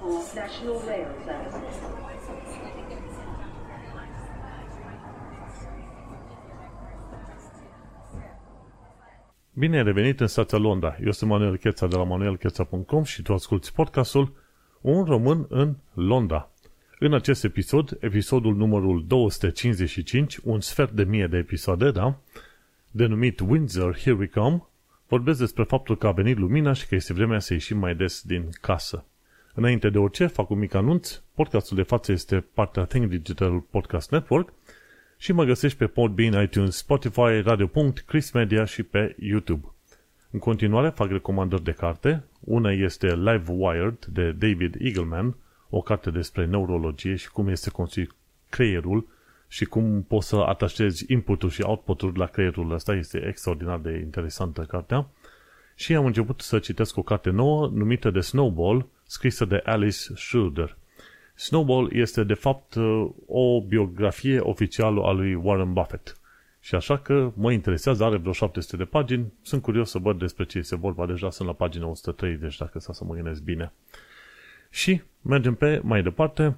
Singapore National Rail Service. Bine ai revenit în stația Londra. Eu sunt Manuel Cheța de la manuelcheța.com și tu asculti podcastul Un român în Londra. În acest episod, episodul numărul 255, un sfert de mie de episoade, da? Denumit Windsor, Here We Come, vorbesc despre faptul că a venit lumina și că este vremea să ieșim mai des din casă. Înainte de orice, fac un mic anunț. Podcastul de față este partea Think Digital Podcast Network și mă găsești pe Podbean, iTunes, Spotify, Radio. Chris Media și pe YouTube. În continuare fac recomandări de carte. Una este Live Wired de David Eagleman, o carte despre neurologie și cum este construit creierul și cum poți să atașezi inputul și outputul la creierul ăsta. Este extraordinar de interesantă cartea. Și am început să citesc o carte nouă numită de Snowball, scrisă de Alice Schroeder. Snowball este de fapt o biografie oficială a lui Warren Buffett. Și așa că mă interesează, are vreo 700 de pagini, sunt curios să văd despre ce este vorba, deja sunt la pagina 130, dacă să mă gândesc bine. Și mergem pe mai departe,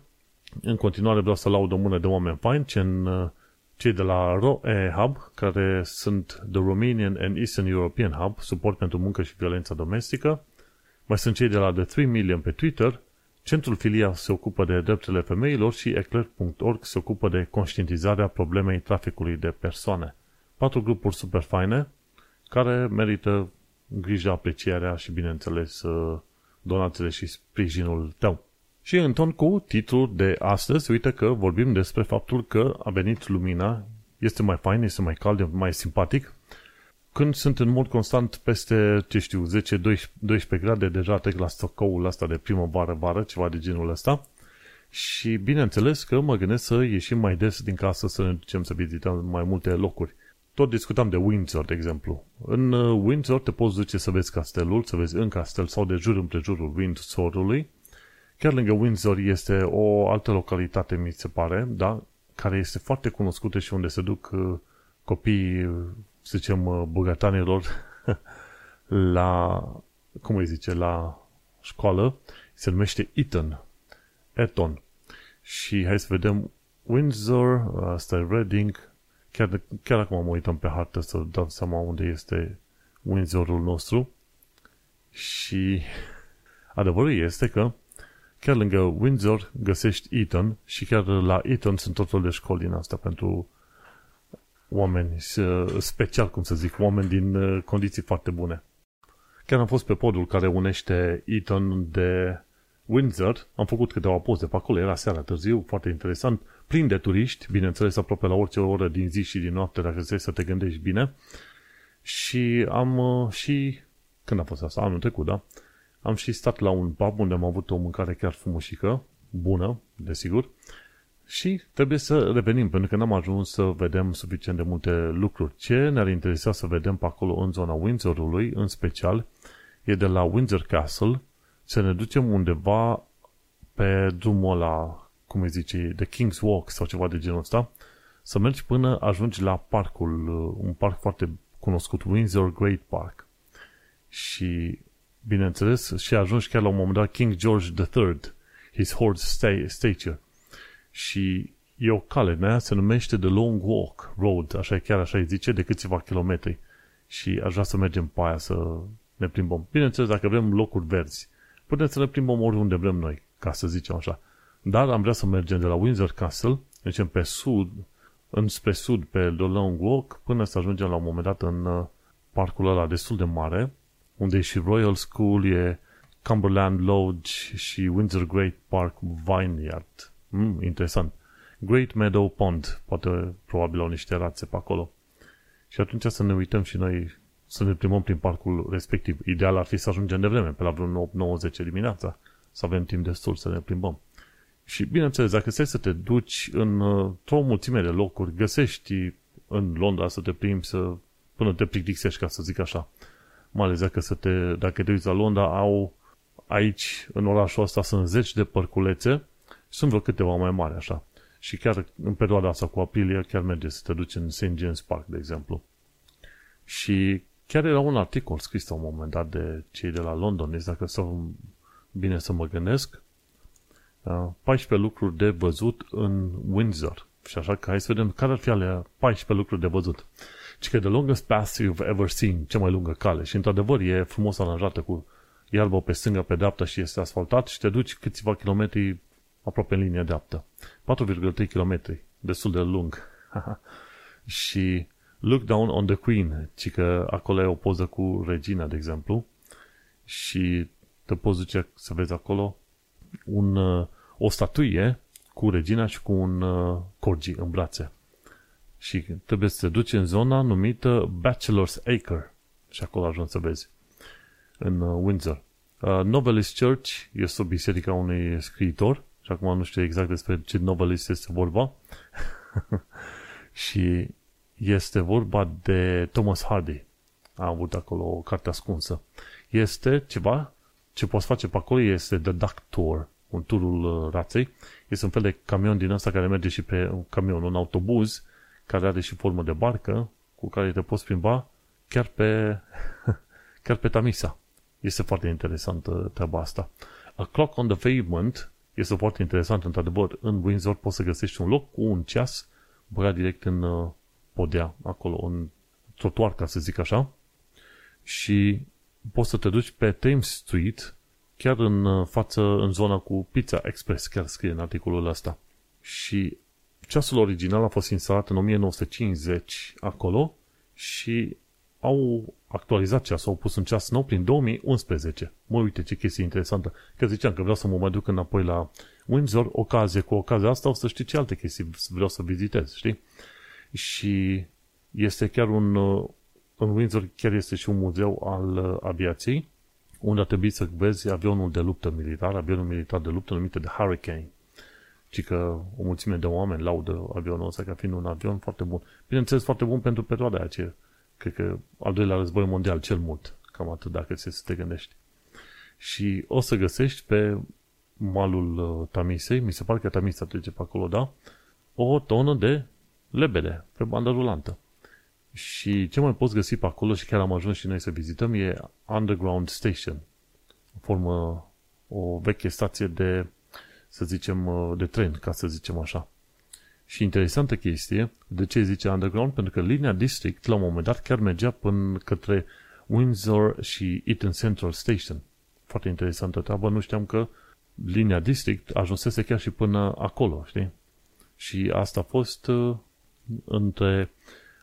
în continuare vreau să laud o mână de oameni faini, ce în cei de la ROE Hub, care sunt The Romanian and Eastern European Hub, suport pentru muncă și violența domestică. Mai sunt cei de la The 3 Million pe Twitter, Centrul Filia se ocupă de drepturile femeilor și eclair.org se ocupă de conștientizarea problemei traficului de persoane. Patru grupuri super faine care merită grijă, aprecierea și, bineînțeles, donațiile și sprijinul tău. Și în ton cu titlul de astăzi, uite că vorbim despre faptul că a venit lumina, este mai fain, este mai cald, mai simpatic. Când sunt în mod constant peste, ce știu, 10-12 grade, deja trec la stocoul ăsta de primăvară-vară, ceva de genul ăsta. Și bineînțeles că mă gândesc să ieșim mai des din casă, să ne ducem să vizităm mai multe locuri. Tot discutam de Windsor, de exemplu. În uh, Windsor te poți duce să vezi castelul, să vezi în castel sau de jur împrejurul Windsorului, Chiar lângă Windsor este o altă localitate, mi se pare, da? care este foarte cunoscută și unde se duc uh, copiii, să zicem, uh, bogătanilor la, cum îi zice, la școală. Se numește Eton. Eton. Și hai să vedem Windsor, asta e Reading. Chiar, chiar acum mă uităm pe hartă să dau seama unde este Windsorul nostru. Și adevărul este că chiar lângă Windsor găsești Eton și chiar la Eton sunt tot felul de școli din asta pentru oameni special, cum să zic, oameni din uh, condiții foarte bune. Chiar am fost pe podul care unește Eton de Windsor, am făcut câteva poze pe acolo, era seara târziu, foarte interesant, plin de turiști, bineînțeles aproape la orice oră din zi și din noapte, dacă vrei să te gândești bine. Și am uh, și, când a fost asta? Anul trecut, da? Am și stat la un pub unde am avut o mâncare chiar frumușică, bună, desigur, și trebuie să revenim, pentru că n-am ajuns să vedem suficient de multe lucruri. Ce ne-ar interesa să vedem pe acolo în zona Windsorului, în special, e de la Windsor Castle, să ne ducem undeva pe drumul ăla, cum îi zice, de King's Walk sau ceva de genul ăsta, să mergi până ajungi la parcul, un parc foarte cunoscut, Windsor Great Park. Și bineînțeles, și a ajuns chiar la un moment dat King George III, his horse statue. Și e o cale, mea se numește The Long Walk Road, așa chiar așa îi zice, de câțiva kilometri. Și aș vrea să mergem pe aia să ne plimbăm. Bineînțeles, dacă vrem locuri verzi, putem să ne plimbăm oriunde vrem noi, ca să zicem așa. Dar am vrea să mergem de la Windsor Castle, mergem pe sud, înspre sud pe The Long Walk, până să ajungem la un moment dat în uh, parcul ăla destul de mare, unde e și Royal School, e Cumberland Lodge și Windsor Great Park Vineyard. Mm, interesant. Great Meadow Pond, poate probabil au niște rațe pe acolo. Și atunci să ne uităm și noi să ne plimbăm prin parcul respectiv. Ideal ar fi să ajungem de vreme, pe la vreo 8-9-10 dimineața, să avem timp destul să ne plimbăm. Și bineînțeles, dacă stai să te duci într-o mulțime de locuri, găsești în Londra să te plimbi să, până te plictisești, ca să zic așa mai ales dacă, să te, dacă te uiți la Londra, au aici, în orașul ăsta, sunt zeci de părculețe sunt vreo câteva mai mari, așa. Și chiar în perioada asta cu aprilie, chiar merge să te duci în St. James Park, de exemplu. Și chiar era un articol scris la un moment dat de cei de la London, este dacă să bine să mă gândesc, 14 lucruri de văzut în Windsor. Și așa că hai să vedem care ar fi alea 14 lucruri de văzut. Și că the longest path you've ever seen, cea mai lungă cale. Și într-adevăr e frumos aranjată cu iarbă pe stânga, pe dreapta și este asfaltat și te duci câțiva kilometri aproape în linie dreaptă. 4,3 km, destul de lung. și Look Down on the Queen, ci că acolo e o poză cu regina, de exemplu, și te poți duce să vezi acolo un, o statuie cu regina și cu un uh, corgi în brațe. Și trebuie să te duci în zona numită Bachelor's Acre. Și acolo ajungi să vezi. În uh, Windsor. Uh, Novelist Church este o biserică a unui scriitor. Și acum nu știu exact despre ce novelist este vorba. și este vorba de Thomas Hardy. A avut acolo o carte ascunsă. Este ceva ce poți face pe acolo este The Duck Tour, un turul uh, raței. Este un fel de camion din asta care merge și pe un camion, un autobuz care are și formă de barcă cu care te poți plimba chiar pe, chiar pe Tamisa. Este foarte interesantă treaba asta. A Clock on the Pavement este foarte interesant, într-adevăr. În Windsor poți să găsești un loc cu un ceas băgat direct în uh, podea, acolo, în trotuar, ca să zic așa, și poți să te duci pe Thames Street, chiar în uh, față, în zona cu Pizza Express, chiar scrie în articolul ăsta. Și ceasul original a fost instalat în 1950 acolo și au actualizat ceasul, au pus un ceas nou prin 2011. Mă uite ce chestie interesantă. Că ziceam că vreau să mă mai duc înapoi la Windsor, ocazie cu ocazia asta, o să știi ce alte chestii vreau să vizitez, știi? Și este chiar un, în Windsor chiar este și un muzeu al uh, aviației, unde a trebuit să vezi avionul de luptă militar, avionul militar de luptă numit de Hurricane. Și că o mulțime de oameni laudă avionul ăsta ca fiind un avion foarte bun. Bineînțeles, foarte bun pentru perioada aceea. Cred că al doilea război mondial cel mult. Cam atât dacă ți să te gândești. Și o să găsești pe malul uh, Tamisei, mi se pare că Tamisa trece pe acolo, da? O tonă de lebede pe bandă rulantă. Și ce mai poți găsi pe acolo și chiar am ajuns și noi să vizităm e Underground Station. Formă o veche stație de, să zicem, de tren, ca să zicem așa. Și interesantă chestie, de ce zice Underground? Pentru că linia District, la un moment dat, chiar mergea până către Windsor și Eaton Central Station. Foarte interesantă treabă, nu știam că linia District ajunsese chiar și până acolo, știi? Și asta a fost uh, între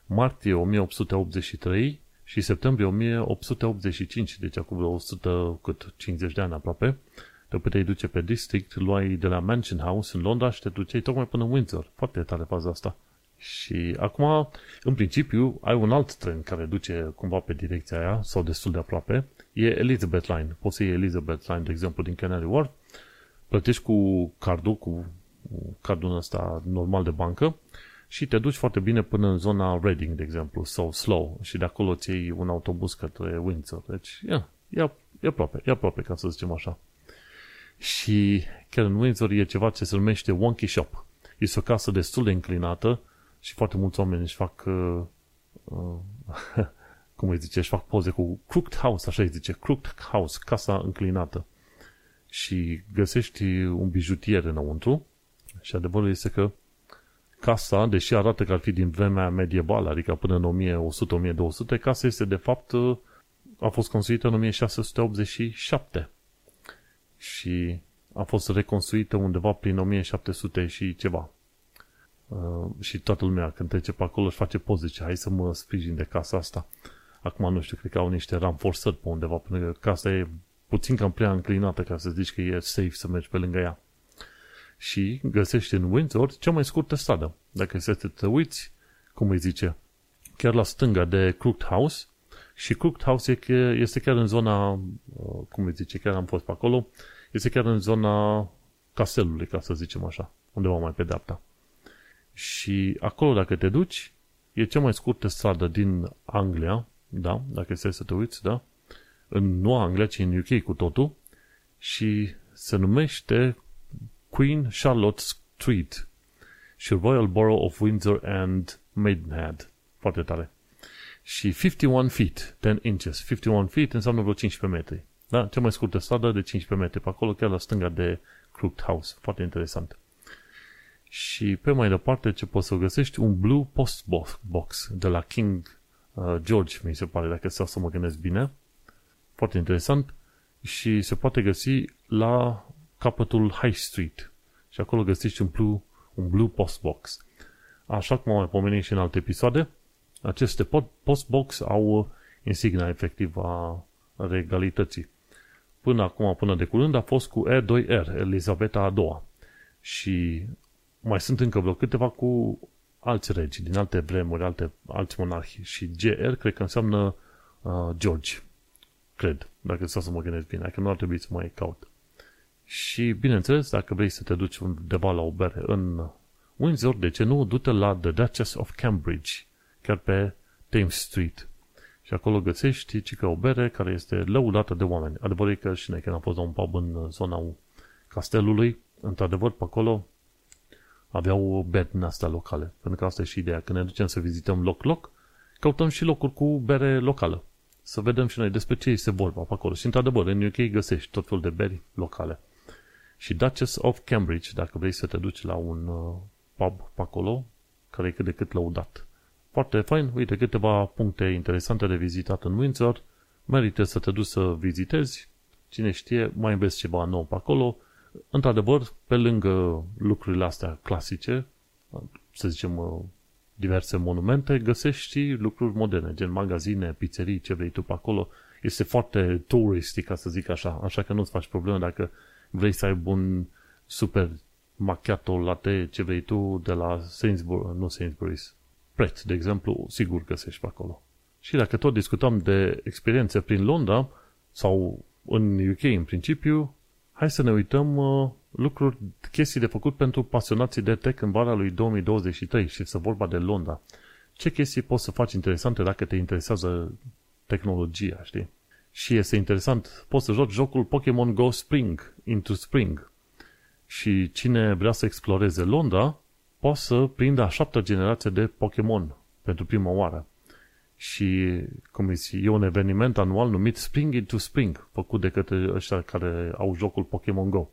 martie 1883 și septembrie 1885, deci acum vreo 150 de ani aproape, te puteai duce pe district, luai de la Mansion House în Londra și te duceai tocmai până în Windsor. Foarte tare faza asta. Și acum, în principiu, ai un alt tren care duce cumva pe direcția aia, sau destul de aproape. E Elizabeth Line. Poți să iei Elizabeth Line, de exemplu, din Canary Wharf, plătești cu cardul, cu cardul ăsta normal de bancă și te duci foarte bine până în zona Reading, de exemplu, sau Slow și de acolo ți iei un autobuz către Windsor. Deci, ia, e, e aproape, e aproape, ca să zicem așa. Și chiar în Windsor e ceva ce se numește Wonky Shop. Este o casă destul de înclinată și foarte mulți oameni își fac uh, uh, cum îi zice, își fac poze cu Crooked House, așa îi zice, Crooked House, casa înclinată. Și găsești un bijutier înăuntru și adevărul este că casa, deși arată că ar fi din vremea medievală, adică până în 1100-1200, casa este de fapt a fost construită în 1687 și a fost reconstruită undeva prin 1700 și ceva. Uh, și toată lumea când trece pe acolo își face poze, zice, hai să mă sprijin de casa asta. Acum nu știu, cred că au niște ramforsări pe undeva, pentru că casa e puțin cam prea înclinată ca să zici că e safe să mergi pe lângă ea și găsești în Windsor cea mai scurtă stradă. Dacă să te uiți, cum îi zice, chiar la stânga de Crooked House și Crooked House este chiar în zona, uh, cum îi zice, chiar am fost pe acolo, este chiar în zona castelului, ca să zicem așa, undeva mai pe dreapta. Și acolo, dacă te duci, e cea mai scurtă stradă din Anglia, da, dacă este să te uiți, da, în Noua Anglia, ci în UK cu totul, și se numește Queen Charlotte Street și Royal Borough of Windsor and Maidenhead. Foarte tare. Și 51 feet, 10 inches. 51 feet înseamnă vreo 15 metri. Da? Cea mai scurtă stradă de 15 metri pe acolo, chiar la stânga de Crooked House. Foarte interesant. Și pe mai departe ce poți să găsești? Un Blue Post Box de la King uh, George, mi se pare, dacă stau să mă gândesc bine. Foarte interesant. Și se poate găsi la capătul High Street. Și acolo găsești un Blue, un blue Post Box. Așa cum am mai pomenit și în alte episoade, aceste Post Box au insignia efectiv a regalității. Până acum, până de curând, a fost cu R2R, Elizabeta a doua. Și mai sunt încă vreo câteva cu alți regi din alte vremuri, alte, alți monarhi. Și GR cred că înseamnă uh, George. Cred, dacă stau să mă gândesc bine, dacă nu ar trebui să mai caut. Și, bineînțeles, dacă vrei să te duci undeva la o bere în Windsor, de ce nu, du-te la The Duchess of Cambridge, chiar pe Thames Street. Și acolo găsești ci că o bere care este lăudată de oameni. Adevărul e că și noi când am fost la un pub în zona castelului, într-adevăr pe acolo aveau bed din astea locale. Pentru că asta e și ideea. Când ne ducem să vizităm loc-loc, căutăm și locuri cu bere locală. Să vedem și noi despre ce este vorba pe acolo. Și într-adevăr, în UK găsești tot felul de beri locale. Și Duchess of Cambridge, dacă vrei să te duci la un uh, pub pe acolo, care e cât de cât lăudat. Foarte fain, uite câteva puncte interesante de vizitat în Windsor, merită să te duci să vizitezi, cine știe, mai înveți ceva nou pe acolo. Într-adevăr, pe lângă lucrurile astea clasice, să zicem uh, diverse monumente, găsești și lucruri moderne, gen magazine, pizzerii, ce vrei tu pe acolo. Este foarte turistic, ca să zic așa, așa că nu-ți faci probleme dacă vrei să ai un super macchiato latte, ce vrei tu, de la Sainsbury, nu Sainsbury's, Pret, de exemplu, sigur găsești pe acolo. Și dacă tot discutăm de experiențe prin Londra, sau în UK în principiu, hai să ne uităm uh, lucruri, chestii de făcut pentru pasionații de tech în vara lui 2023 și să vorba de Londra. Ce chestii poți să faci interesante dacă te interesează tehnologia, știi? Și este interesant, poți să joci jocul Pokémon Go Spring, Into Spring. Și cine vrea să exploreze Londra, poate să prindă a șaptea generație de Pokémon pentru prima oară. Și cum e, e un eveniment anual numit Spring into Spring, făcut de către ăștia care au jocul Pokémon Go.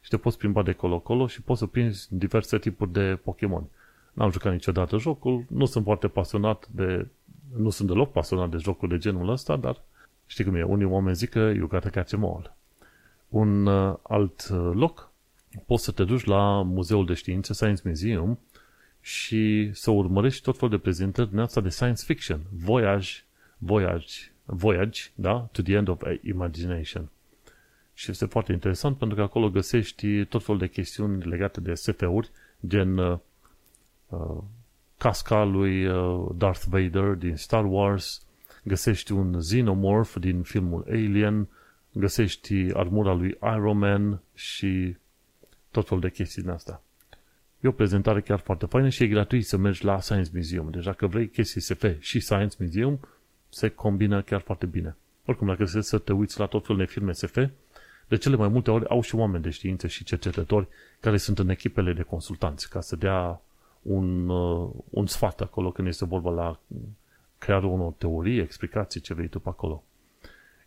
Și te poți plimba de colo-colo și poți să prinzi diverse tipuri de Pokémon. N-am jucat niciodată jocul, nu sunt foarte pasionat de... Nu sunt deloc pasionat de jocuri de genul ăsta, dar știi cum e, unii oameni zic că you gotta catch them all. Un uh, alt uh, loc poți să te duci la Muzeul de Științe, Science Museum, și să urmărești tot felul de prezentări din asta de science fiction. Voyage, voyage, voyage, da? To the end of imagination. Și este foarte interesant pentru că acolo găsești tot felul de chestiuni legate de SF-uri, gen uh, uh, casca lui uh, Darth Vader din Star Wars, găsești un Xenomorph din filmul Alien, găsești armura lui Iron Man și tot felul de chestii din asta. E o prezentare chiar foarte faină și e gratuit să mergi la Science Museum. Deci dacă vrei chestii SF și Science Museum, se combină chiar foarte bine. Oricum, dacă se să te uiți la tot felul de filme SF, de cele mai multe ori au și oameni de știință și cercetători care sunt în echipele de consultanți ca să dea un, uh, un sfat acolo când este vorba la crearea unor teorii, explicații, ce vrei tu pe acolo.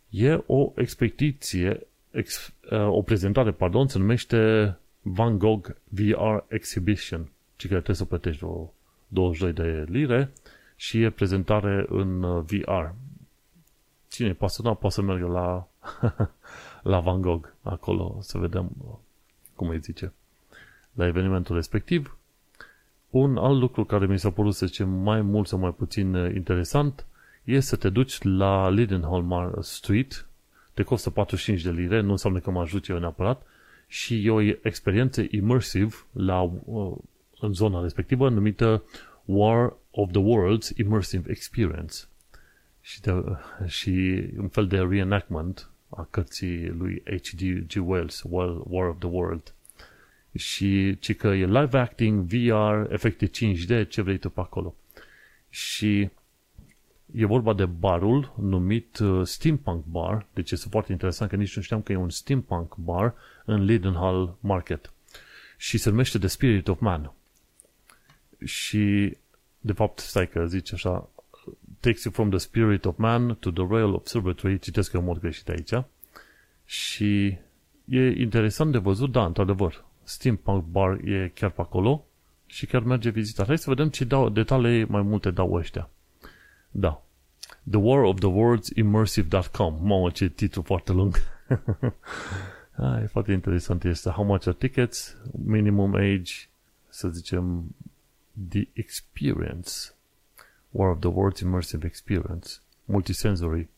E o expediție, ex, uh, o prezentare, pardon, se numește Van Gogh VR Exhibition, ci că trebuie să plătești o 22 de lire și e prezentare în uh, VR. Cine e pasionat poate să meargă la, la Van Gogh acolo să vedem uh, cum îi zice la evenimentul respectiv. Un alt lucru care mi s-a părut, să zicem, mai mult sau mai puțin uh, interesant e să te duci la Lidenholm Street, te costă 45 de lire, nu înseamnă că mă ajut eu neapărat, și e o experiență immersive la, uh, în zona respectivă numită War of the Worlds Immersive Experience. Și, de, și un fel de reenactment a cărții lui H.G. Wells, War of the World. Și ci că e live acting, VR, efecte 5D, ce vrei tu pe acolo. Și E vorba de barul numit uh, Steampunk Bar, deci este foarte interesant că nici nu știam că e un Steampunk Bar în Lidenhall Market. Și se numește The Spirit of Man. Și, de fapt, stai că zice așa, takes you from the spirit of man to the Royal Observatory, citesc eu în mod greșit aici, Și e interesant de văzut, da, într-adevăr, Steampunk Bar e chiar pe acolo și chiar merge vizita. Hai să vedem ce dau, detalii mai multe dau ăștia. Da. The War of the Worlds Immersive.com. Mamă, ce titlu foarte lung. ah, e foarte interesant este. How much are tickets? Minimum age, să zicem, the experience. War of the Worlds Immersive Experience. Multisensory.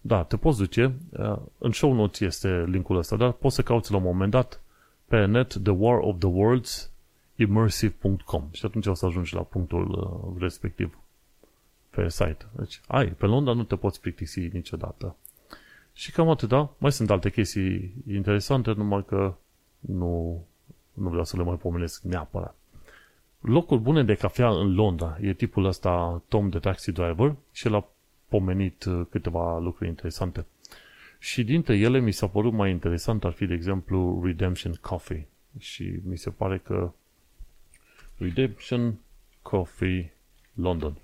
Da, te poți duce. Uh, în show notes este linkul ăsta, dar poți să cauți la un moment dat pe net The War of the Worlds immersive.com și atunci o să ajungi la punctul uh, respectiv pe site. Deci, ai, pe Londra nu te poți plictisi niciodată. Și cam atâta. Mai sunt alte chestii interesante, numai că nu, nu vreau să le mai pomenesc neapărat. Locuri bune de cafea în Londra e tipul ăsta Tom the Taxi Driver și el a pomenit uh, câteva lucruri interesante. Și dintre ele mi s-a părut mai interesant ar fi, de exemplu, Redemption Coffee. Și mi se pare că Redemption Coffee London.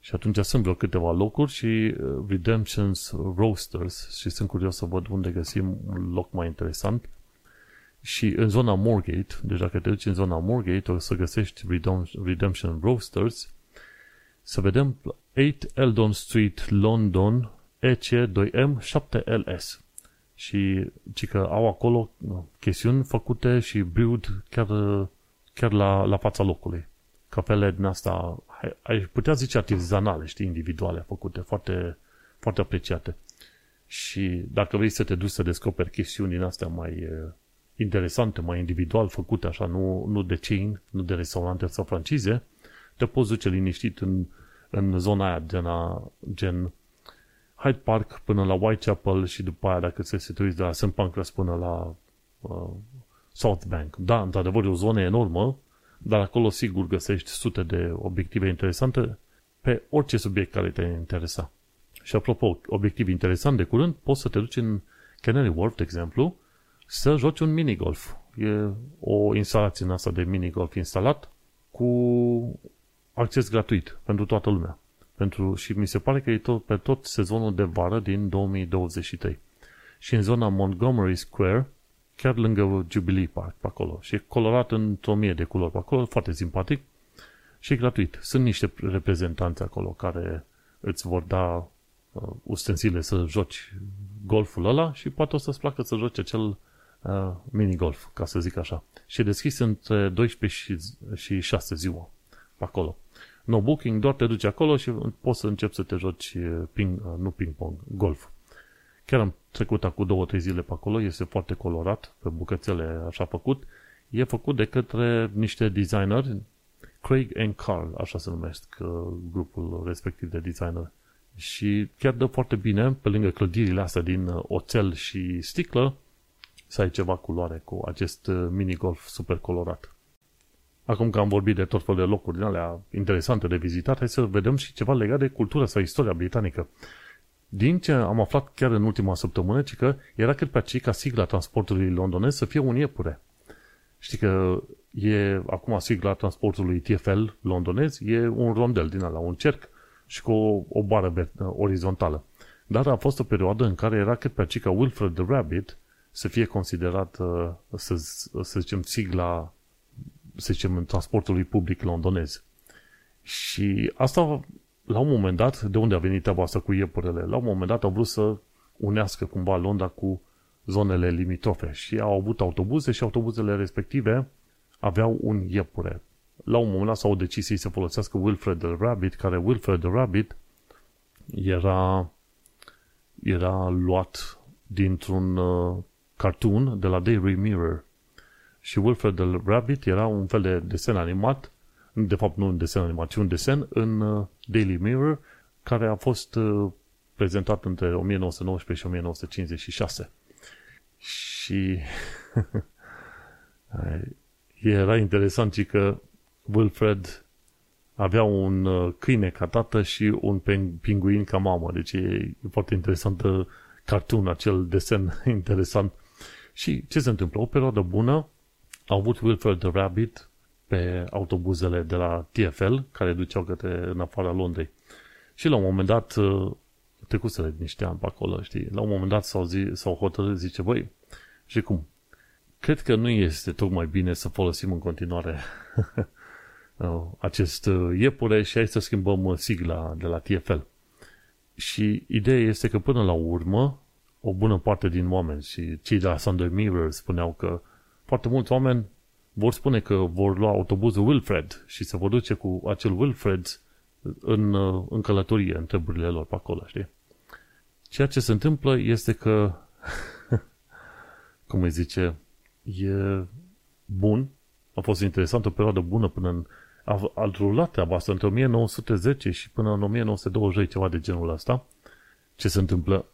Și atunci sunt vreo câteva locuri și uh, Redemption's Roasters și sunt curios să văd unde găsim un loc mai interesant. Și în zona Moorgate, deci dacă te duci în zona Moorgate, o să găsești Redemption Roasters. Să vedem 8 Eldon Street, London, EC2M7LS. Și ci că au acolo uh, chestiuni făcute și brewed chiar, chiar la, la fața locului. Cafele din asta, ai putea zice artizanale, știi, individuale, făcute, foarte, foarte apreciate. Și dacă vrei să te duci să descoperi chestiuni din astea mai uh, interesante, mai individual făcute, așa, nu, nu de chain, nu de restaurante sau francize, te poți duce liniștit în, în zona aia, gen, a, gen Hyde Park până la Whitechapel și după aia dacă se te uiți de la St. Pancras până la uh, South Bank. Da, într-adevăr e o zonă enormă, dar acolo sigur găsești sute de obiective interesante pe orice subiect care te interesa. Și apropo, obiectiv interesant de curând, poți să te duci în Canary Wharf, de exemplu, să joci un minigolf. E o instalație în asta de minigolf instalat cu acces gratuit pentru toată lumea. Pentru, și mi se pare că e tot, pe tot sezonul de vară din 2023. Și în zona Montgomery Square, chiar lângă Jubilee Park, pe acolo. Și e colorat într-o mie de culori pe acolo, foarte simpatic și gratuit. Sunt niște reprezentanți acolo care îți vor da uh, ustensile să joci golful ăla și poate o să-ți placă să joci acel uh, mini-golf, ca să zic așa. Și e deschis între 12 și, și 6 ziua pe acolo no booking, doar te duci acolo și poți să începi să te joci ping, nu ping-pong, golf. Chiar am trecut acum două, trei zile pe acolo, este foarte colorat, pe bucățele așa făcut. E făcut de către niște designeri, Craig and Carl, așa se numesc grupul respectiv de designer. Și chiar dă foarte bine, pe lângă clădirile astea din oțel și sticlă, să ai ceva culoare cu acest mini-golf super colorat. Acum că am vorbit de tot felul de locuri din alea interesante de vizitat, hai să vedem și ceva legat de cultura sau istoria britanică. Din ce am aflat chiar în ultima săptămână, ci că era cât pe aici ca sigla transportului londonez să fie un iepure. Știi că e acum sigla transportului TFL londonez, e un rondel din ala, un cerc și cu o, o bară orizontală. Dar a fost o perioadă în care era cât pe aici ca Wilfred the Rabbit să fie considerat, să, să zicem, sigla să zicem, în transportului public londonez. Și asta, la un moment dat, de unde a venit treaba asta cu iepurele? La un moment dat au vrut să unească cumva Londra cu zonele limitrofe și au avut autobuze și autobuzele respective aveau un iepure. La un moment dat s-au decis să folosească Wilfred the Rabbit, care Wilfred the Rabbit era, era luat dintr-un uh, cartoon de la Daily Mirror și Wilfred the Rabbit era un fel de desen animat, de fapt nu un desen animat, ci un desen în uh, Daily Mirror, care a fost uh, prezentat între 1919 și 1956. Și era interesant și că Wilfred avea un uh, câine ca tată și un pinguin ca mamă. Deci e foarte interesant cartoon, acel desen interesant. Și ce se întâmplă? O perioadă bună, au avut Wilfred the Rabbit pe autobuzele de la TFL, care duceau către în afara Londrei. Și la un moment dat, uh, trecuseră niște ani pe acolo, știi? La un moment dat s-au, zi, s-au hotărât, zice, băi, și cum? Cred că nu este tocmai bine să folosim în continuare acest iepure și hai să schimbăm sigla de la TFL. Și ideea este că până la urmă, o bună parte din oameni și cei de la Sunday Mirror spuneau că foarte mulți oameni vor spune că vor lua autobuzul Wilfred și se vor duce cu acel Wilfred în, în călătorie, în treburile lor pe acolo, știi? Ceea ce se întâmplă este că, cum îi zice, e bun, a fost interesant o perioadă bună până în a, a rulat treaba asta între 1910 și până în 1920, ceva de genul ăsta. Ce se întâmplă?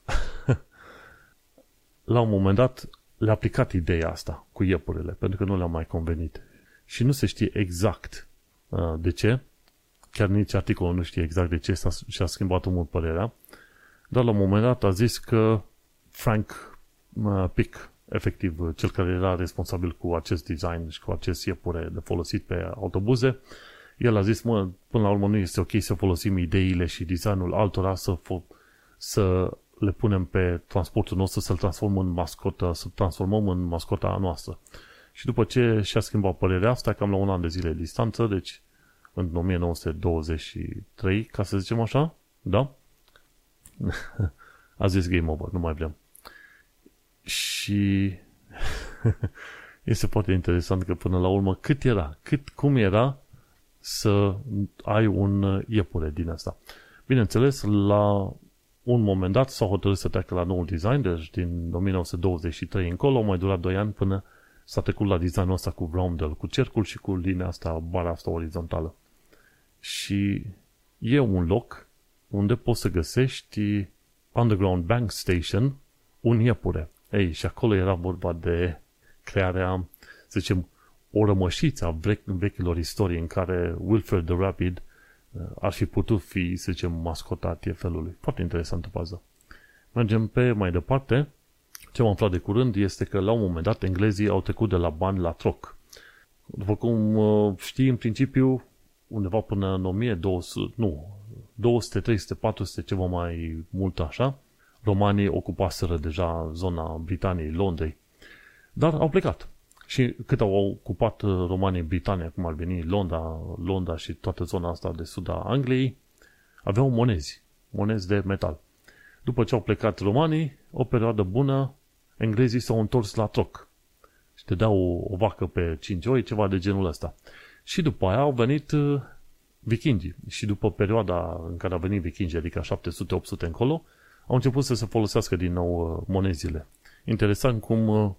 La un moment dat le-a aplicat ideea asta cu iepurile, pentru că nu le-a mai convenit. Și nu se știe exact uh, de ce, chiar nici articolul nu știe exact de ce s-a, și-a schimbat omul părerea, dar la un moment dat a zis că Frank uh, Pick, efectiv cel care era responsabil cu acest design și cu acest iepure de folosit pe autobuze, el a zis, mă, până la urmă nu este ok să folosim ideile și designul altora să, fo- să le punem pe transportul nostru, să-l transformăm în mascotă, să transformăm în mascota noastră. Și după ce și-a schimbat părerea asta, cam la un an de zile distanță, deci în 1923, ca să zicem așa, da? a zis game over, nu mai vrem. Și este foarte interesant că până la urmă cât era, cât, cum era să ai un iepure din asta. Bineînțeles, la un moment dat s-a hotărât să treacă la noul design, deci din 1923 încolo, mai durat 2 ani până s-a trecut la designul ăsta cu roundel, cu cercul și cu linia asta, bara asta orizontală. Și e un loc unde poți să găsești Underground Bank Station, un iepure. Ei, și acolo era vorba de crearea, să zicem, o rămășiță a vechilor istorii în care Wilfred the Rapid ar fi putut fi, să zicem, mascota TFL-ului. Foarte interesantă fază. Mergem pe mai departe. Ce am aflat de curând este că la un moment dat englezii au trecut de la bani la troc. După cum uh, știi, în principiu, undeva până în 1200, nu, 200, 300, 400, ceva mai mult așa, romanii ocupaseră deja zona Britaniei, Londrei, dar au plecat. Și cât au ocupat uh, romanii Britania, cum ar veni Londra, Londra și toată zona asta de sud a Angliei, aveau monezi, monezi de metal. După ce au plecat romanii, o perioadă bună, englezii s-au întors la troc. Și te dau o, o vacă pe 5 oi, ceva de genul ăsta. Și după aia au venit uh, vikingii. Și după perioada în care au venit vikingii, adică 700-800 încolo, au început să se folosească din nou uh, monezile. Interesant cum uh,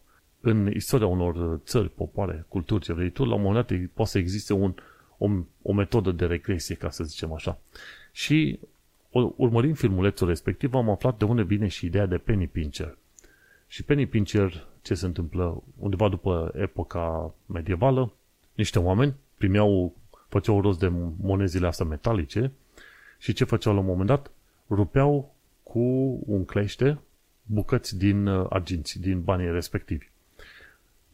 în istoria unor uh, țări, popoare, culturi, ce vrei tu, la un moment dat poate să existe un, o, o metodă de regresie, ca să zicem așa. Și urmărind filmulețul respectiv, am aflat de unde vine și ideea de penny pincher. Și penny pincher, ce se întâmplă undeva după epoca medievală, niște oameni primeau, făceau rost de monezile astea metalice și ce făceau la un moment dat? Rupeau cu un clește bucăți din uh, arginți, din banii respectivi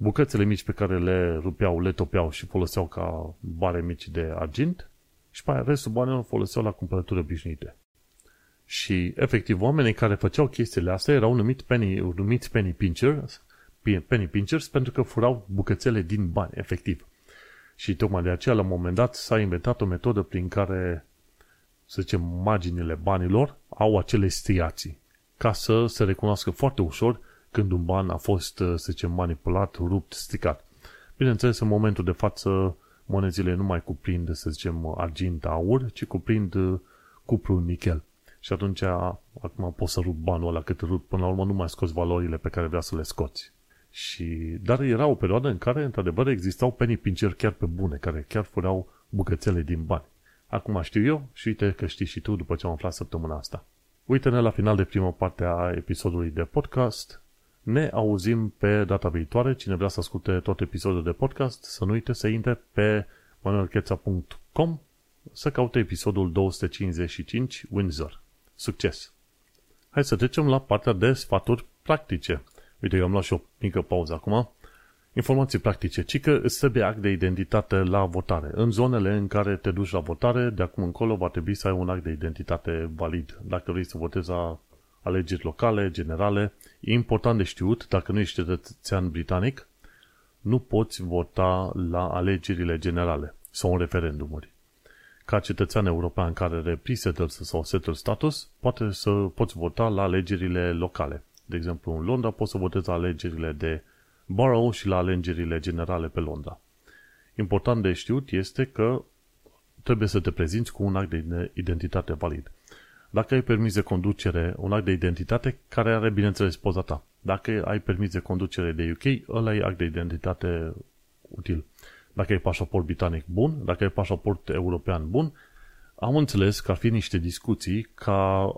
bucățele mici pe care le rupeau, le topeau și foloseau ca bare mici de argint și pe aia restul banilor foloseau la cumpărături obișnuite. Și, efectiv, oamenii care făceau chestiile astea erau numit penny, numiți penny pinchers, penny pinchers pentru că furau bucățele din bani, efectiv. Și tocmai de aceea, la un moment dat, s-a inventat o metodă prin care, să zicem, marginile banilor au acele striații, ca să se recunoască foarte ușor când un ban a fost, uh, să zicem, manipulat, rupt, stricat. Bineînțeles, în momentul de față, monezile nu mai cuprind, să zicem, argint, aur, ci cuprind uh, cupru, nichel. Și atunci, acum poți să rup banul ăla cât rup, până la urmă nu mai scoți valorile pe care vrea să le scoți. Și, dar era o perioadă în care, într-adevăr, existau penny pincher chiar pe bune, care chiar furau bucățele din bani. Acum știu eu și uite că știi și tu după ce am aflat săptămâna asta. Uite-ne la final de prima parte a episodului de podcast ne auzim pe data viitoare. Cine vrea să asculte tot episodul de podcast, să nu uite să intre pe manuelcheța.com să caute episodul 255 Windsor. Succes! Hai să trecem la partea de sfaturi practice. Uite, eu am luat și o mică pauză acum Informații practice, ci că îți trebuie act de identitate la votare. În zonele în care te duci la votare, de acum încolo va trebui să ai un act de identitate valid. Dacă vrei să votezi la alegeri locale, generale, e important de știut, dacă nu ești cetățean britanic, nu poți vota la alegerile generale sau în referendumuri. Ca cetățean european care are pre-settled sau settled status, poate să poți vota la alegerile locale. De exemplu, în Londra poți să votezi la alegerile de borough și la alegerile generale pe Londra. Important de știut este că trebuie să te prezinți cu un act de identitate valid. Dacă ai permis de conducere, un act de identitate care are, bineînțeles, poza ta. Dacă ai permis de conducere de UK, ăla e act de identitate util. Dacă ai pașaport britanic bun, dacă ai pașaport european bun, am înțeles că ar fi niște discuții ca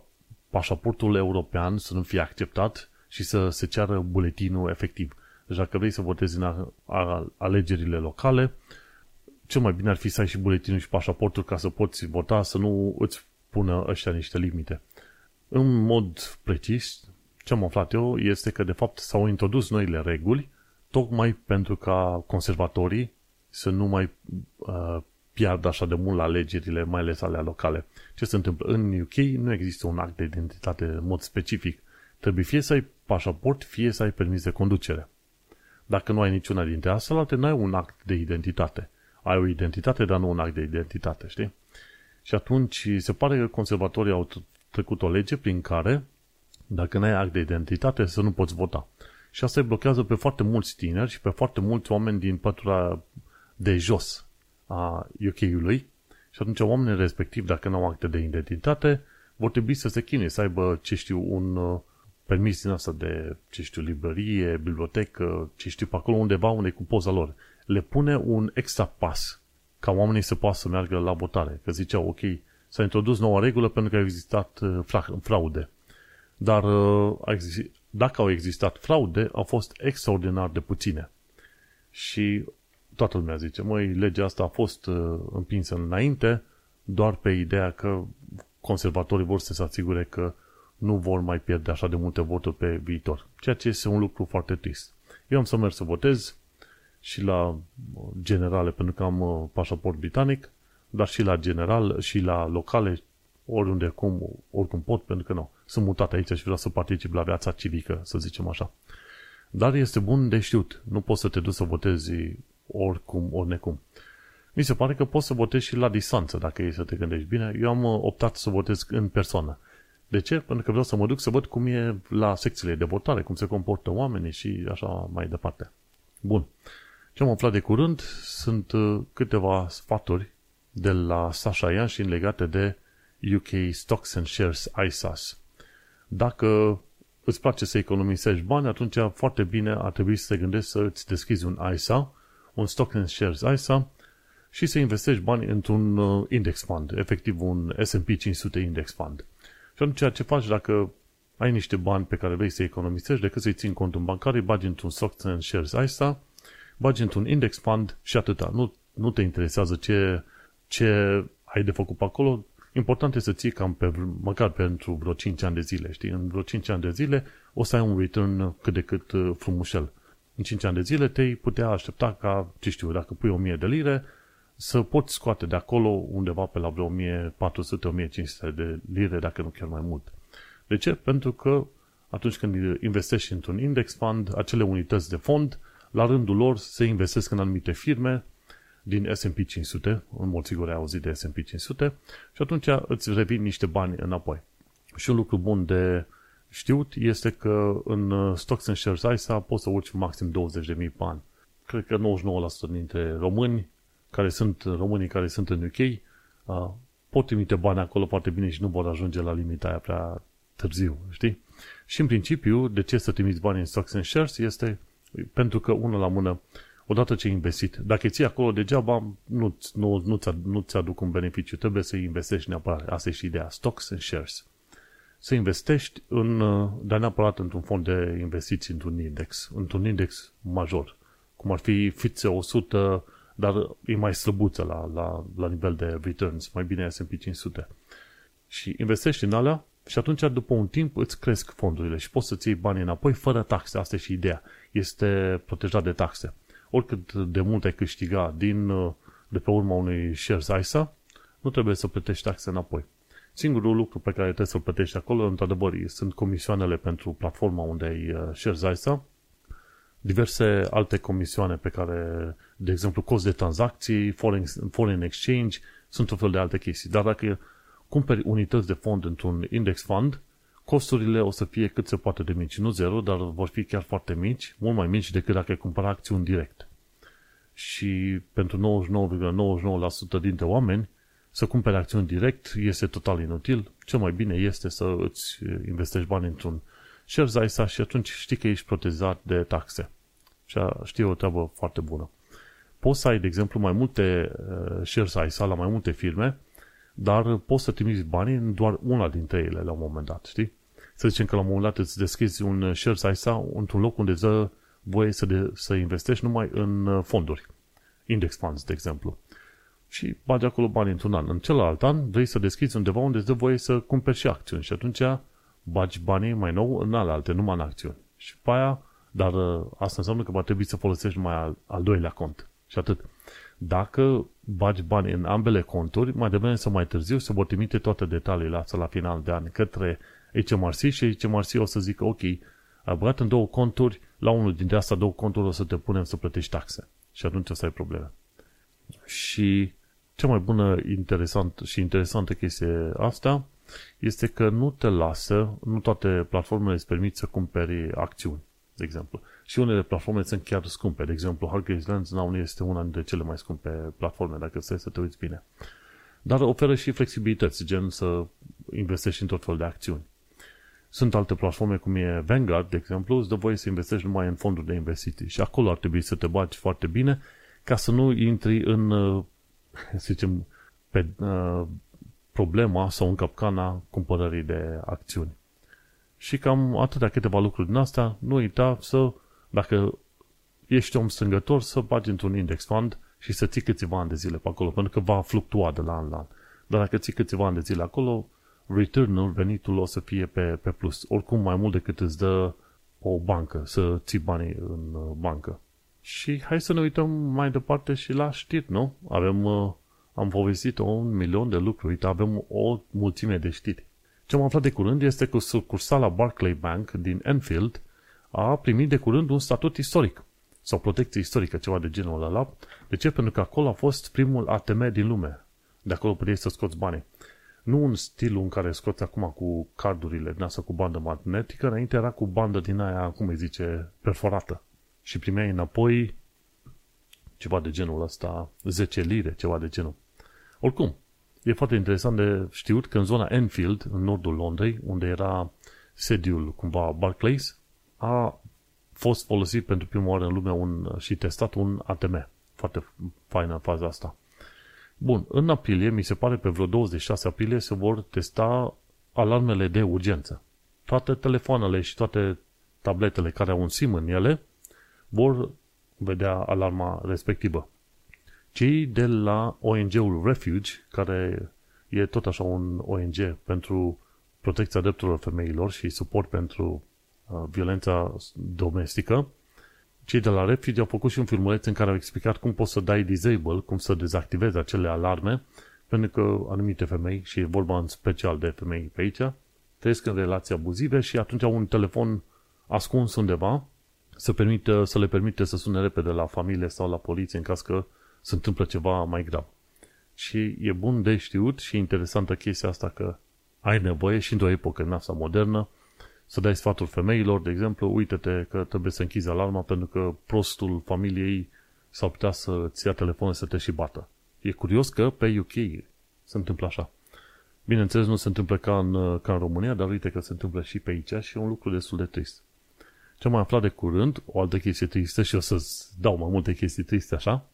pașaportul european să nu fie acceptat și să se ceară buletinul efectiv. Deci dacă vrei să votezi în alegerile locale, cel mai bine ar fi să ai și buletinul și pașaportul ca să poți vota, să nu îți pună ăștia niște limite. În mod precis, ce am aflat eu este că de fapt s-au introdus noile reguli tocmai pentru ca conservatorii să nu mai uh, piardă așa de mult la alegerile, mai ales alea locale. Ce se întâmplă? În UK nu există un act de identitate în mod specific. Trebuie fie să ai pașaport, fie să ai permis de conducere. Dacă nu ai niciuna dintre astea, nu ai un act de identitate. Ai o identitate, dar nu un act de identitate, știi? Și atunci se pare că conservatorii au trecut o lege prin care, dacă nu ai act de identitate, să nu poți vota. Și asta îi blochează pe foarte mulți tineri și pe foarte mulți oameni din pătura de jos a UK-ului. Și atunci oamenii respectiv, dacă nu au acte de identitate, vor trebui să se chinuie, să aibă, ce știu, un uh, permis din asta de, ce știu, librărie, bibliotecă, ce știu, pe acolo undeva unde cu poza lor. Le pune un extra pas ca oamenii să poată să meargă la votare. Că ziceau, ok, s-a introdus noua regulă pentru că au existat uh, fraude. Dar uh, dacă au existat fraude, au fost extraordinar de puține. Și toată lumea zice, măi, legea asta a fost uh, împinsă înainte doar pe ideea că conservatorii vor să se asigure că nu vor mai pierde așa de multe voturi pe viitor. Ceea ce este un lucru foarte trist. Eu am să merg să votez și la generale pentru că am uh, pașaport britanic, dar și la general și la locale, oriunde cum, oricum pot, pentru că nu. Sunt mutat aici și vreau să particip la viața civică, să zicem așa. Dar este bun de știut. Nu poți să te duci să votezi oricum, ori necum. Mi se pare că poți să votezi și la distanță, dacă e să te gândești bine. Eu am uh, optat să votez în persoană. De ce? Pentru că vreau să mă duc să văd cum e la secțiile de votare, cum se comportă oamenii și așa mai departe. Bun. Ce am aflat de curând sunt uh, câteva sfaturi de la Sasha Yanshin legate de UK Stocks and Shares ISAS. Dacă îți place să economisești bani, atunci foarte bine ar trebui să te gândești să îți deschizi un ISA, un Stocks and Shares ISA și să investești bani într-un uh, index fund, efectiv un S&P 500 index fund. Și atunci ce faci dacă ai niște bani pe care vrei să economisești, decât să-i ții în contul bancar, îi bagi într-un Stocks and Shares ISA, bagi într-un index fund și atâta. Nu, nu te interesează ce, ce ai de făcut pe acolo. Important este să ții cam pe, măcar pentru vreo 5 ani de zile, știi? În vreo 5 ani de zile o să ai un return cât de cât uh, frumușel. În 5 ani de zile te putea aștepta ca, ce știu, dacă pui 1000 de lire, să poți scoate de acolo undeva pe la vreo 1400-1500 de lire, dacă nu chiar mai mult. De ce? Pentru că atunci când investești într-un index fund, acele unități de fond la rândul lor se investesc în anumite firme din S&P 500, în mod sigur ai auzit de S&P 500, și atunci îți revin niște bani înapoi. Și un lucru bun de știut este că în Stocks and Shares ISA poți să urci maxim 20.000 pe an. Cred că 99% dintre români care sunt românii care sunt în UK pot trimite bani acolo foarte bine și nu vor ajunge la limita aia prea târziu, știi? Și în principiu, de ce să trimiți bani în Stocks and Shares este pentru că, unul la mână, odată ce ai investit, dacă ții acolo degeaba, nu, nu, nu, ți, nu ți aduc un beneficiu, trebuie să investești neapărat. Asta e și ideea, stocks and shares. Să investești în, dar neapărat într-un fond de investiții într-un index, într-un index major, cum ar fi FTSE 100, dar e mai slăbuță la, la, la nivel de returns, mai bine S&P 500. Și investești în alea și atunci, după un timp, îți cresc fondurile și poți să-ți iei banii înapoi fără taxe. Asta e și ideea. Este protejat de taxe. oricât de mult ai câștiga din, de pe urma unui shares ISA, nu trebuie să plătești taxe înapoi. Singurul lucru pe care trebuie să-l plătești acolo, într-adăvăr, sunt comisioanele pentru platforma unde ai shares ISA, diverse alte comisioane pe care, de exemplu, cost de tranzacții, foreign, foreign exchange, sunt o fel de alte chestii. Dar dacă cumperi unități de fond într-un index fund, costurile o să fie cât se poate de mici. Nu zero, dar vor fi chiar foarte mici, mult mai mici decât dacă ai cumpăra acțiuni direct. Și pentru 99,99% dintre oameni, să cumpere acțiuni direct este total inutil. Cel mai bine este să îți investești bani într-un share ISA și atunci știi că ești protejat de taxe. Și știi o treabă foarte bună. Poți să ai, de exemplu, mai multe uh, shares ISA la mai multe firme, dar poți să trimiți banii în doar una dintre ele la un moment dat, știi? Să zicem că la un moment dat îți deschizi un shares ISA într-un loc unde dă voie să, de, să investești numai în uh, fonduri. Index funds, de exemplu. Și bagi acolo bani într-un an. În celălalt an vrei să deschizi undeva unde îți dă voie să cumperi și acțiuni. Și atunci bagi banii mai nou în alte, numai în acțiuni. Și pe aia, dar uh, asta înseamnă că va trebui să folosești mai al, al doilea cont. Și atât. Dacă bagi bani în ambele conturi, mai devreme sau mai târziu se vor trimite toate detaliile astea la final de an către HMRC și HMRC o să zică, ok, ai băgat în două conturi, la unul dintre astea două conturi o să te punem să plătești taxe. Și atunci o să ai probleme. Și cea mai bună interesant și interesantă chestie asta este că nu te lasă, nu toate platformele îți permit să cumperi acțiuni, de exemplu. Și unele platforme sunt chiar scumpe. De exemplu, Hargreaves Lansdowne este una dintre cele mai scumpe platforme, dacă stai să te uiți bine. Dar oferă și flexibilități, gen să investești în tot felul de acțiuni. Sunt alte platforme cum e Vanguard, de exemplu, îți dă voie să investești numai în fonduri de investiții și acolo ar trebui să te bagi foarte bine ca să nu intri în, să zicem, pe uh, problema sau în capcana cumpărării de acțiuni. Și cam atâtea câteva lucruri din astea, nu uita să, dacă ești om strângător, să bagi într-un index fund și să ții câțiva ani de zile pe acolo, pentru că va fluctua de la an la an. Dar dacă ții câțiva ani de zile acolo, return-ul, venitul o să fie pe, pe plus. Oricum mai mult decât îți dă o bancă, să ții banii în uh, bancă. Și hai să ne uităm mai departe și la știri, nu? Avem, uh, am povestit un milion de lucruri, uite, avem o mulțime de știri. Ce am aflat de curând este că sucursala Barclay Bank din Enfield a primit de curând un statut istoric sau protecție istorică, ceva de genul ăla. De ce? Pentru că acolo a fost primul ATM din lume. De acolo puteai să scoți banii. Nu un stil în care scoți acum cu cardurile din asta cu bandă magnetică, înainte era cu bandă din aia, cum îi zice, perforată. Și primeai înapoi ceva de genul ăsta, 10 lire, ceva de genul. Oricum, e foarte interesant de știut că în zona Enfield, în nordul Londrei, unde era sediul cumva Barclays, a fost folosit pentru prima oară în lume un, și testat un ATM. Foarte faină faza asta. Bun, în aprilie, mi se pare pe vreo 26 aprilie, se vor testa alarmele de urgență. Toate telefoanele și toate tabletele care au un SIM în ele vor vedea alarma respectivă. Cei de la ONG-ul Refuge, care e tot așa un ONG pentru protecția drepturilor femeilor și suport pentru uh, violența domestică, cei de la Refuge au făcut și un filmuleț în care au explicat cum poți să dai disable, cum să dezactivezi acele alarme, pentru că anumite femei, și e vorba în special de femei pe aici, trăiesc în relații abuzive și atunci au un telefon ascuns undeva să, permită, să le permite să sune repede la familie sau la poliție în caz că se întâmplă ceva mai grav. Și e bun de știut și interesantă chestia asta că ai nevoie și într-o epocă în asta modernă să dai sfatul femeilor, de exemplu, uite-te că trebuie să închizi alarma pentru că prostul familiei s-ar putea să-ți ia telefonul să te și bată. E curios că pe UK se întâmplă așa. Bineînțeles, nu se întâmplă ca în, ca în România, dar uite că se întâmplă și pe aici și e un lucru destul de trist. Ce am mai aflat de curând, o altă chestie tristă și o să-ți dau mai multe chestii triste așa,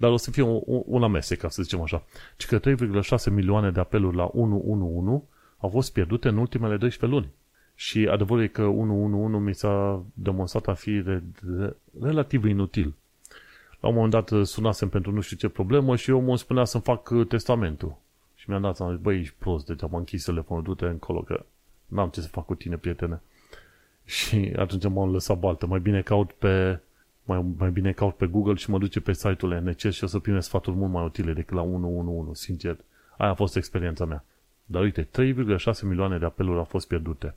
dar o să fie un, un amestec, ca să zicem așa. Ci că 3,6 milioane de apeluri la 111 au fost pierdute în ultimele 12 luni. Și adevărul e că 111 mi s-a demonstrat a fi re, re, relativ inutil. La un moment dat sunasem pentru nu știu ce problemă și eu mă spunea să-mi fac testamentul. Și mi-am dat seama, băi, ești prost, deci am închis telefonul, du-te încolo, că n-am ce să fac cu tine, prietene. Și atunci m-am lăsat baltă. Mai bine caut pe mai, mai bine caut pe Google și mă duce pe site-ul NCS și o să primesc sfaturi mult mai utile decât la 111, sincer. Aia a fost experiența mea. Dar uite, 3,6 milioane de apeluri au fost pierdute.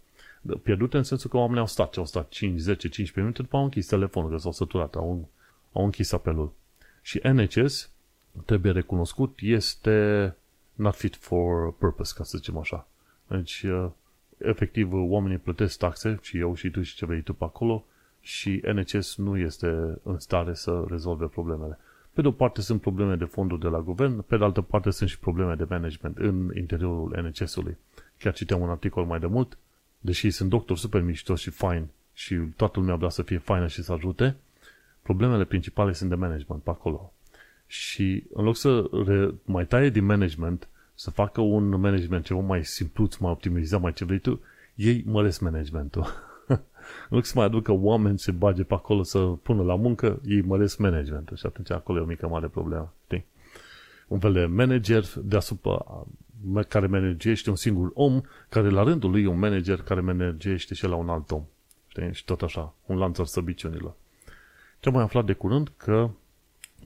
Pierdute în sensul că oamenii au stat, au stat 5, 10, 15 minute, după au închis telefonul, că s-au săturat, au, au închis apelul. Și NHS, trebuie recunoscut, este not fit for purpose, ca să zicem așa. Deci, uh, efectiv, oamenii plătesc taxe, și eu și tu și ce vrei tu pe acolo, și NHS nu este în stare să rezolve problemele. Pe de o parte sunt probleme de fonduri de la guvern, pe de altă parte sunt și probleme de management în interiorul NHS-ului. Chiar citeam un articol mai de mult, deși sunt doctor super mișto și fine și toată lumea vrea să fie faină și să ajute, problemele principale sunt de management pe acolo. Și în loc să re- mai taie din management, să facă un management ceva mai simpluț, mai optimizat, mai ce vrei tu, ei măresc managementul. în loc să mai aducă oameni să bage pe acolo să pună la muncă, ei măresc managementul și atunci acolo e o mică mare problemă. Știi? Un fel de manager deasupra care managește un singur om, care la rândul lui e un manager care managește și la un alt om. Știi? Și tot așa, un lanț al săbiciunilor. Ce am mai aflat de curând că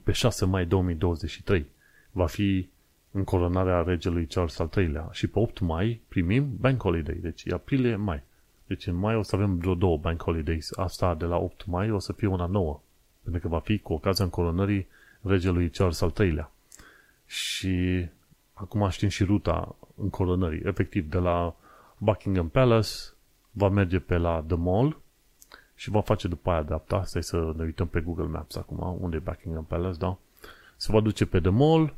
pe 6 mai 2023 va fi încoronarea regelui Charles al III-lea și pe 8 mai primim Bank Holiday, deci e aprilie-mai. Deci în mai o să avem vreo două Bank Holidays. Asta de la 8 mai o să fie una nouă, pentru că va fi cu ocazia încoronării regelui Charles al III-lea. Și acum știm și ruta încoronării. Efectiv, de la Buckingham Palace va merge pe la The Mall și va face după aia dreapta. Stai să ne uităm pe Google Maps acum, unde e Buckingham Palace, da? Se va duce pe The Mall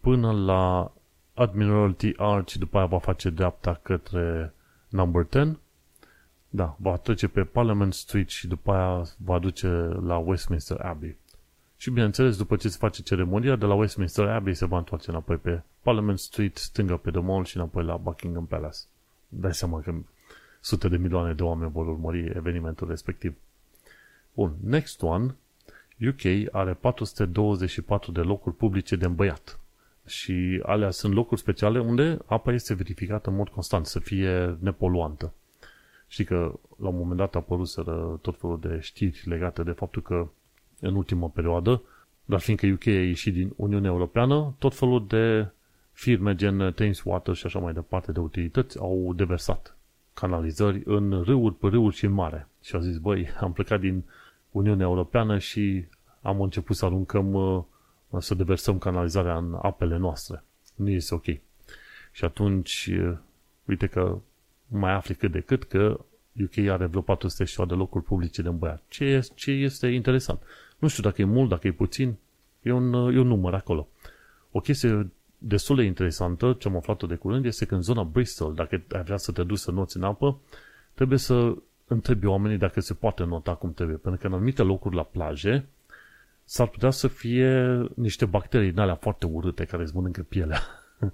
până la Admiralty Arch, după aia va face dreapta către Number 10. Da, va trece pe Parliament Street și după aia va duce la Westminster Abbey. Și bineînțeles, după ce se face ceremonia, de la Westminster Abbey se va întoarce înapoi pe Parliament Street, stângă pe The Mall și înapoi la Buckingham Palace. Dai seama că sute de milioane de oameni vor urmări evenimentul respectiv. Bun, next one, UK are 424 de locuri publice de îmbăiat. Și alea sunt locuri speciale unde apa este verificată în mod constant, să fie nepoluantă. Știi că la un moment dat a apărut tot felul de știri legate de faptul că în ultima perioadă, dar fiindcă UK a ieșit din Uniunea Europeană, tot felul de firme gen Thames Water și așa mai departe de utilități au deversat canalizări în râuri, pe râuri și în mare. Și au zis, băi, am plecat din Uniunea Europeană și am început să aruncăm, uh, să deversăm canalizarea în apele noastre. Nu este ok. Și atunci, uh, uite că mai afli cât de cât că UK are vreo 400 de locuri publice de îmbăiat. Ce este, ce este interesant. Nu știu dacă e mult, dacă e puțin, e un, e un număr acolo. O chestie destul de interesantă, ce am aflat de curând, este că în zona Bristol, dacă ai vrea să te duci să noți în apă, trebuie să întrebi oamenii dacă se poate nota cum trebuie. Pentru că în anumite locuri la plaje s-ar putea să fie niște bacterii din alea foarte urâte care îți mănâncă pielea.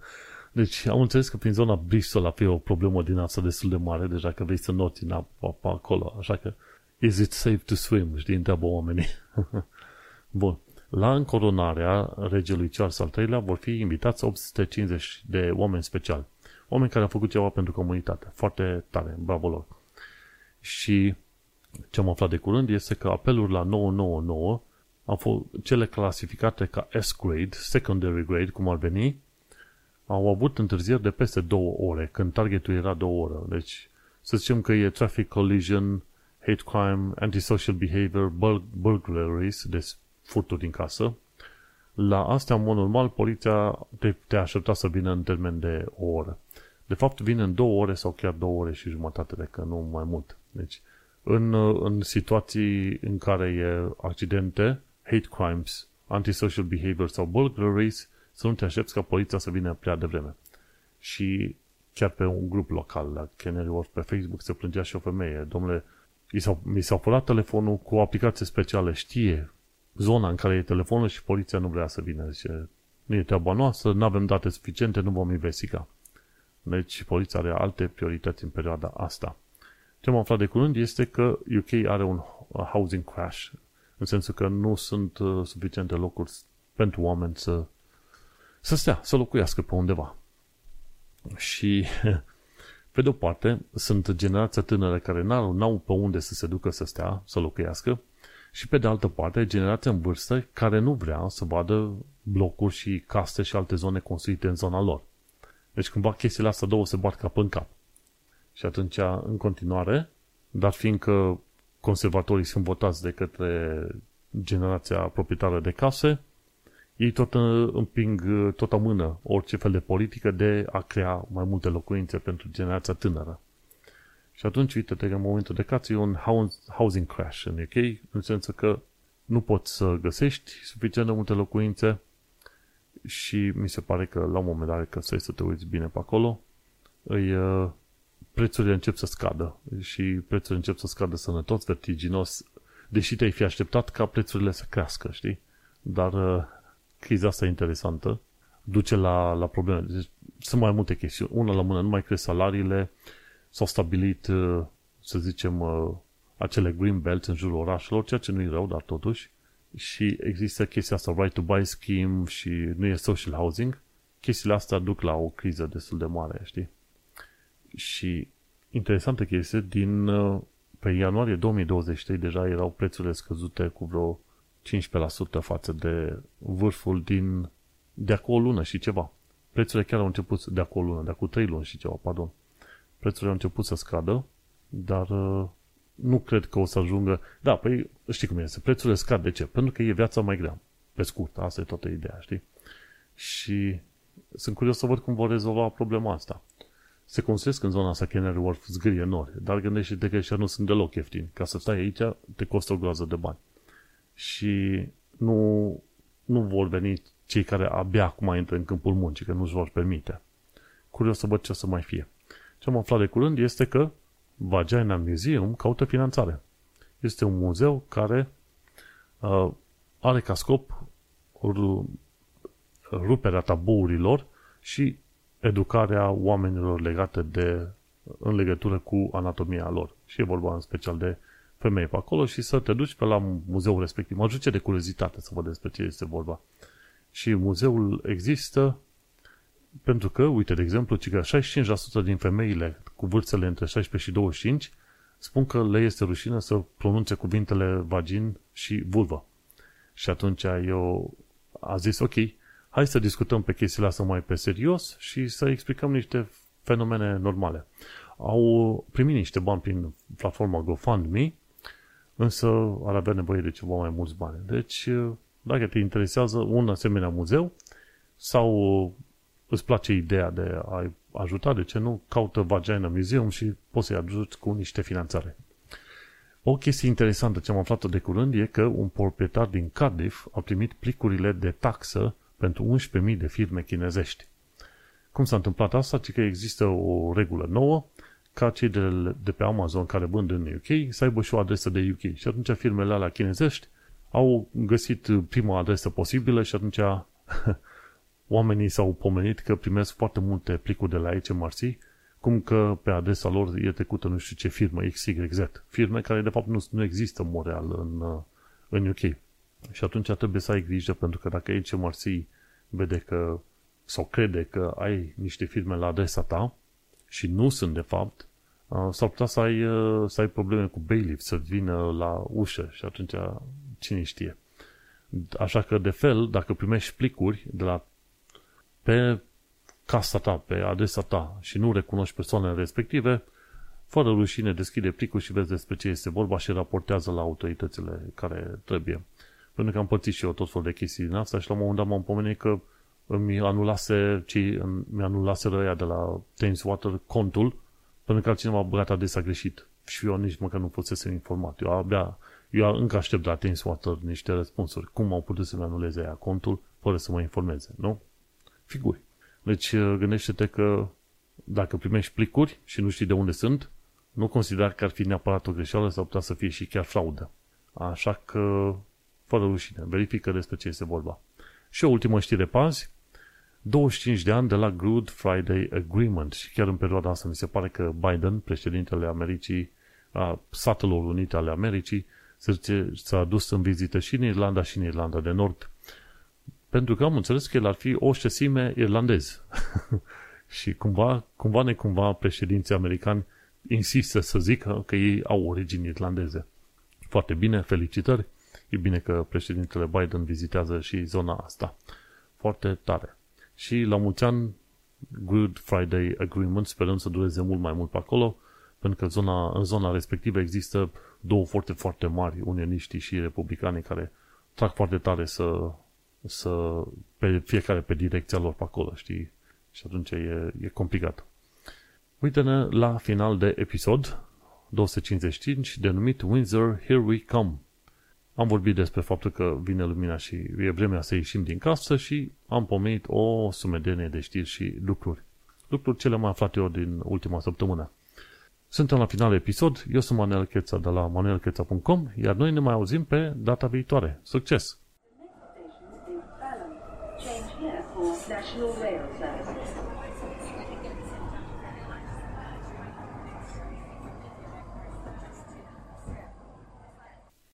Deci am înțeles că prin zona Bristol a fi o problemă din asta destul de mare, deja că vrei să noți în apă acolo, așa că is it safe to swim, știi, întreabă oamenii. Bun. La încoronarea regelui Charles al III-lea vor fi invitați 850 de oameni speciali. Oameni care au făcut ceva pentru comunitate. Foarte tare, bravo lor. Și ce am aflat de curând este că apelul la 999 au fost cele clasificate ca S-grade, secondary grade, cum ar veni, au avut întârzieri de peste două ore, când targetul era două ore. Deci, să zicem că e traffic collision, hate crime, antisocial behavior, burglaries, deci furturi din casă. La astea, în mod normal, poliția te, te aștepta să vină în termen de o oră. De fapt, vine în două ore sau chiar două ore și jumătate, dacă nu mai mult. Deci, în, în situații în care e accidente, hate crimes, antisocial behavior sau burglaries, să nu te aștepți ca poliția să vină prea devreme. Și chiar pe un grup local la Canary Wharf pe Facebook se plângea și o femeie. Domnule, mi s-a, mi s-a furat telefonul cu o aplicație specială, știe zona în care e telefonul și poliția nu vrea să vină. Zice, nu e treaba noastră, nu avem date suficiente, nu vom investiga. Deci poliția are alte priorități în perioada asta. Ce am aflat de curând este că UK are un housing crash, în sensul că nu sunt uh, suficiente locuri pentru oameni să, să stea, să locuiască pe undeva. Și Pe de o parte, sunt generația tânără care n-au, n-au pe unde să se ducă să stea, să locuiască, și pe de altă parte generația în vârstă care nu vrea să vadă blocuri și caste și alte zone construite în zona lor. Deci cumva chestiile astea două se bat cap în cap. Și atunci, în continuare, dar fiindcă conservatorii sunt votați de către generația proprietară de case, ei tot uh, împing, uh, tot amână orice fel de politică de a crea mai multe locuințe pentru generația tânără. Și atunci, uite că în momentul de față e un housing crash în UK, în sensul că nu poți să găsești suficient de multe locuințe și mi se pare că la un moment dat, că să te uiți bine pe acolo, îi, uh, prețurile încep să scadă și prețurile încep să scadă sănătos, vertiginos, deși te-ai fi așteptat ca prețurile să crească, știi? Dar uh, criza asta interesantă duce la, la probleme. Deci, sunt mai multe chestiuni. Una la mână, nu mai cresc salariile, s-au stabilit, uh, să zicem, uh, acele green belt în jurul orașelor, ceea ce nu e rău, dar totuși. Și există chestia asta, right to buy scheme și nu e social housing. Chestiile astea duc la o criză destul de mare, știi? Și interesantă chestie, din uh, pe ianuarie 2023 deja erau prețurile scăzute cu vreo 15% față de vârful din de acolo o lună și ceva. Prețurile chiar au început de acolo o lună, de acolo 3 luni și ceva, pardon. Prețurile au început să scadă, dar uh, nu cred că o să ajungă... Da, păi știi cum este, prețurile scad. De ce? Pentru că e viața mai grea. Pe scurt, asta e toată ideea, știi? Și sunt curios să văd cum vor rezolva problema asta se construiesc în zona asta Canary Wharf zgârie nori, dar gândește-te că ăștia nu sunt deloc ieftini. Ca să stai aici, te costă o groază de bani. Și nu, nu vor veni cei care abia acum intră în câmpul muncii, că nu-și vor permite. Curios să văd ce o să mai fie. Ce am aflat de curând este că Vagina Museum caută finanțare. Este un muzeu care uh, are ca scop ruperea tabuurilor și educarea oamenilor legate de, în legătură cu anatomia lor. Și e vorba în special de femei pe acolo și să te duci pe la muzeul respectiv. Mă duce de curiozitate să văd despre ce este vorba. Și muzeul există pentru că, uite, de exemplu, că 65% din femeile cu vârstele între 16 și 25 spun că le este rușine să pronunțe cuvintele vagin și vulvă. Și atunci eu a zis, ok, hai să discutăm pe chestiile astea mai pe serios și să explicăm niște fenomene normale. Au primit niște bani prin platforma GoFundMe, însă ar avea nevoie de ceva mai mulți bani. Deci, dacă te interesează un asemenea muzeu sau îți place ideea de a ajuta, de ce nu, caută Vagina Museum și poți să-i ajuți cu niște finanțare. O chestie interesantă ce am aflat de curând e că un proprietar din Cardiff a primit plicurile de taxă pentru 11.000 de firme chinezești. Cum s-a întâmplat asta? Ci că există o regulă nouă ca cei de, de pe Amazon care vând în UK să aibă și o adresă de UK. Și atunci firmele alea chinezești au găsit prima adresă posibilă și atunci oamenii s-au pomenit că primesc foarte multe plicuri de la HMRC, cum că pe adresa lor e trecută nu știu ce firmă XYZ. Firme care de fapt nu, nu există în Montreal în, în UK. Și atunci trebuie să ai grijă pentru că dacă HMRC vede că sau crede că ai niște firme la adresa ta și nu sunt de fapt, uh, s-ar putea să ai, uh, să ai probleme cu bailiff, să vină la ușă și atunci cine știe. Așa că, de fel, dacă primești plicuri de la pe casa ta, pe adresa ta și nu recunoști persoanele respective, fără rușine deschide plicul și vezi despre ce este vorba și raportează la autoritățile care trebuie. Pentru că am pățit și eu tot felul de chestii din asta și la un moment dat m-am pomenit că îmi anulase, ci, mi anulase răia de la Thames Water contul pentru că altcineva a băgat adresa greșit. Și eu nici măcar nu fusesem informat. Eu abia, eu încă aștept de la Thames Water niște răspunsuri. Cum au putut să-mi anuleze aia contul fără să mă informeze, nu? Figuri. Deci gândește-te că dacă primești plicuri și nu știi de unde sunt, nu considera că ar fi neapărat o greșeală sau putea să fie și chiar fraudă. Așa că fără rușine. Verifică despre ce este vorba. Și o ultimă știre pe azi. 25 de ani de la Good Friday Agreement și chiar în perioada asta mi se pare că Biden, președintele Americii, a Statelor Unite ale Americii, s-a dus în vizită și în Irlanda și în Irlanda de Nord. Pentru că am înțeles că el ar fi o șesime irlandez. și cumva, cumva necumva președinții americani insistă să zică că ei au origini irlandeze. Foarte bine, felicitări. E bine că președintele Biden vizitează și zona asta. Foarte tare. Și la mulți ani, Good Friday Agreement, sperăm să dureze mult mai mult pe acolo, pentru că zona, în zona respectivă există două foarte, foarte mari, unioniștii și republicanii, care trag foarte tare să, să pe fiecare pe direcția lor pe acolo, știi? Și atunci e, e complicat. Uite-ne la final de episod 255, denumit Windsor, Here We Come. Am vorbit despre faptul că vine lumina și e vremea să ieșim din casă și am pomenit o sumedenie de știri și lucruri. Lucruri cele mai aflate eu din ultima săptămână. Suntem la final episod, eu sunt Manuel Cheța de la manuelcheța.com, iar noi ne mai auzim pe data viitoare. Succes! Change here for National Rail Services.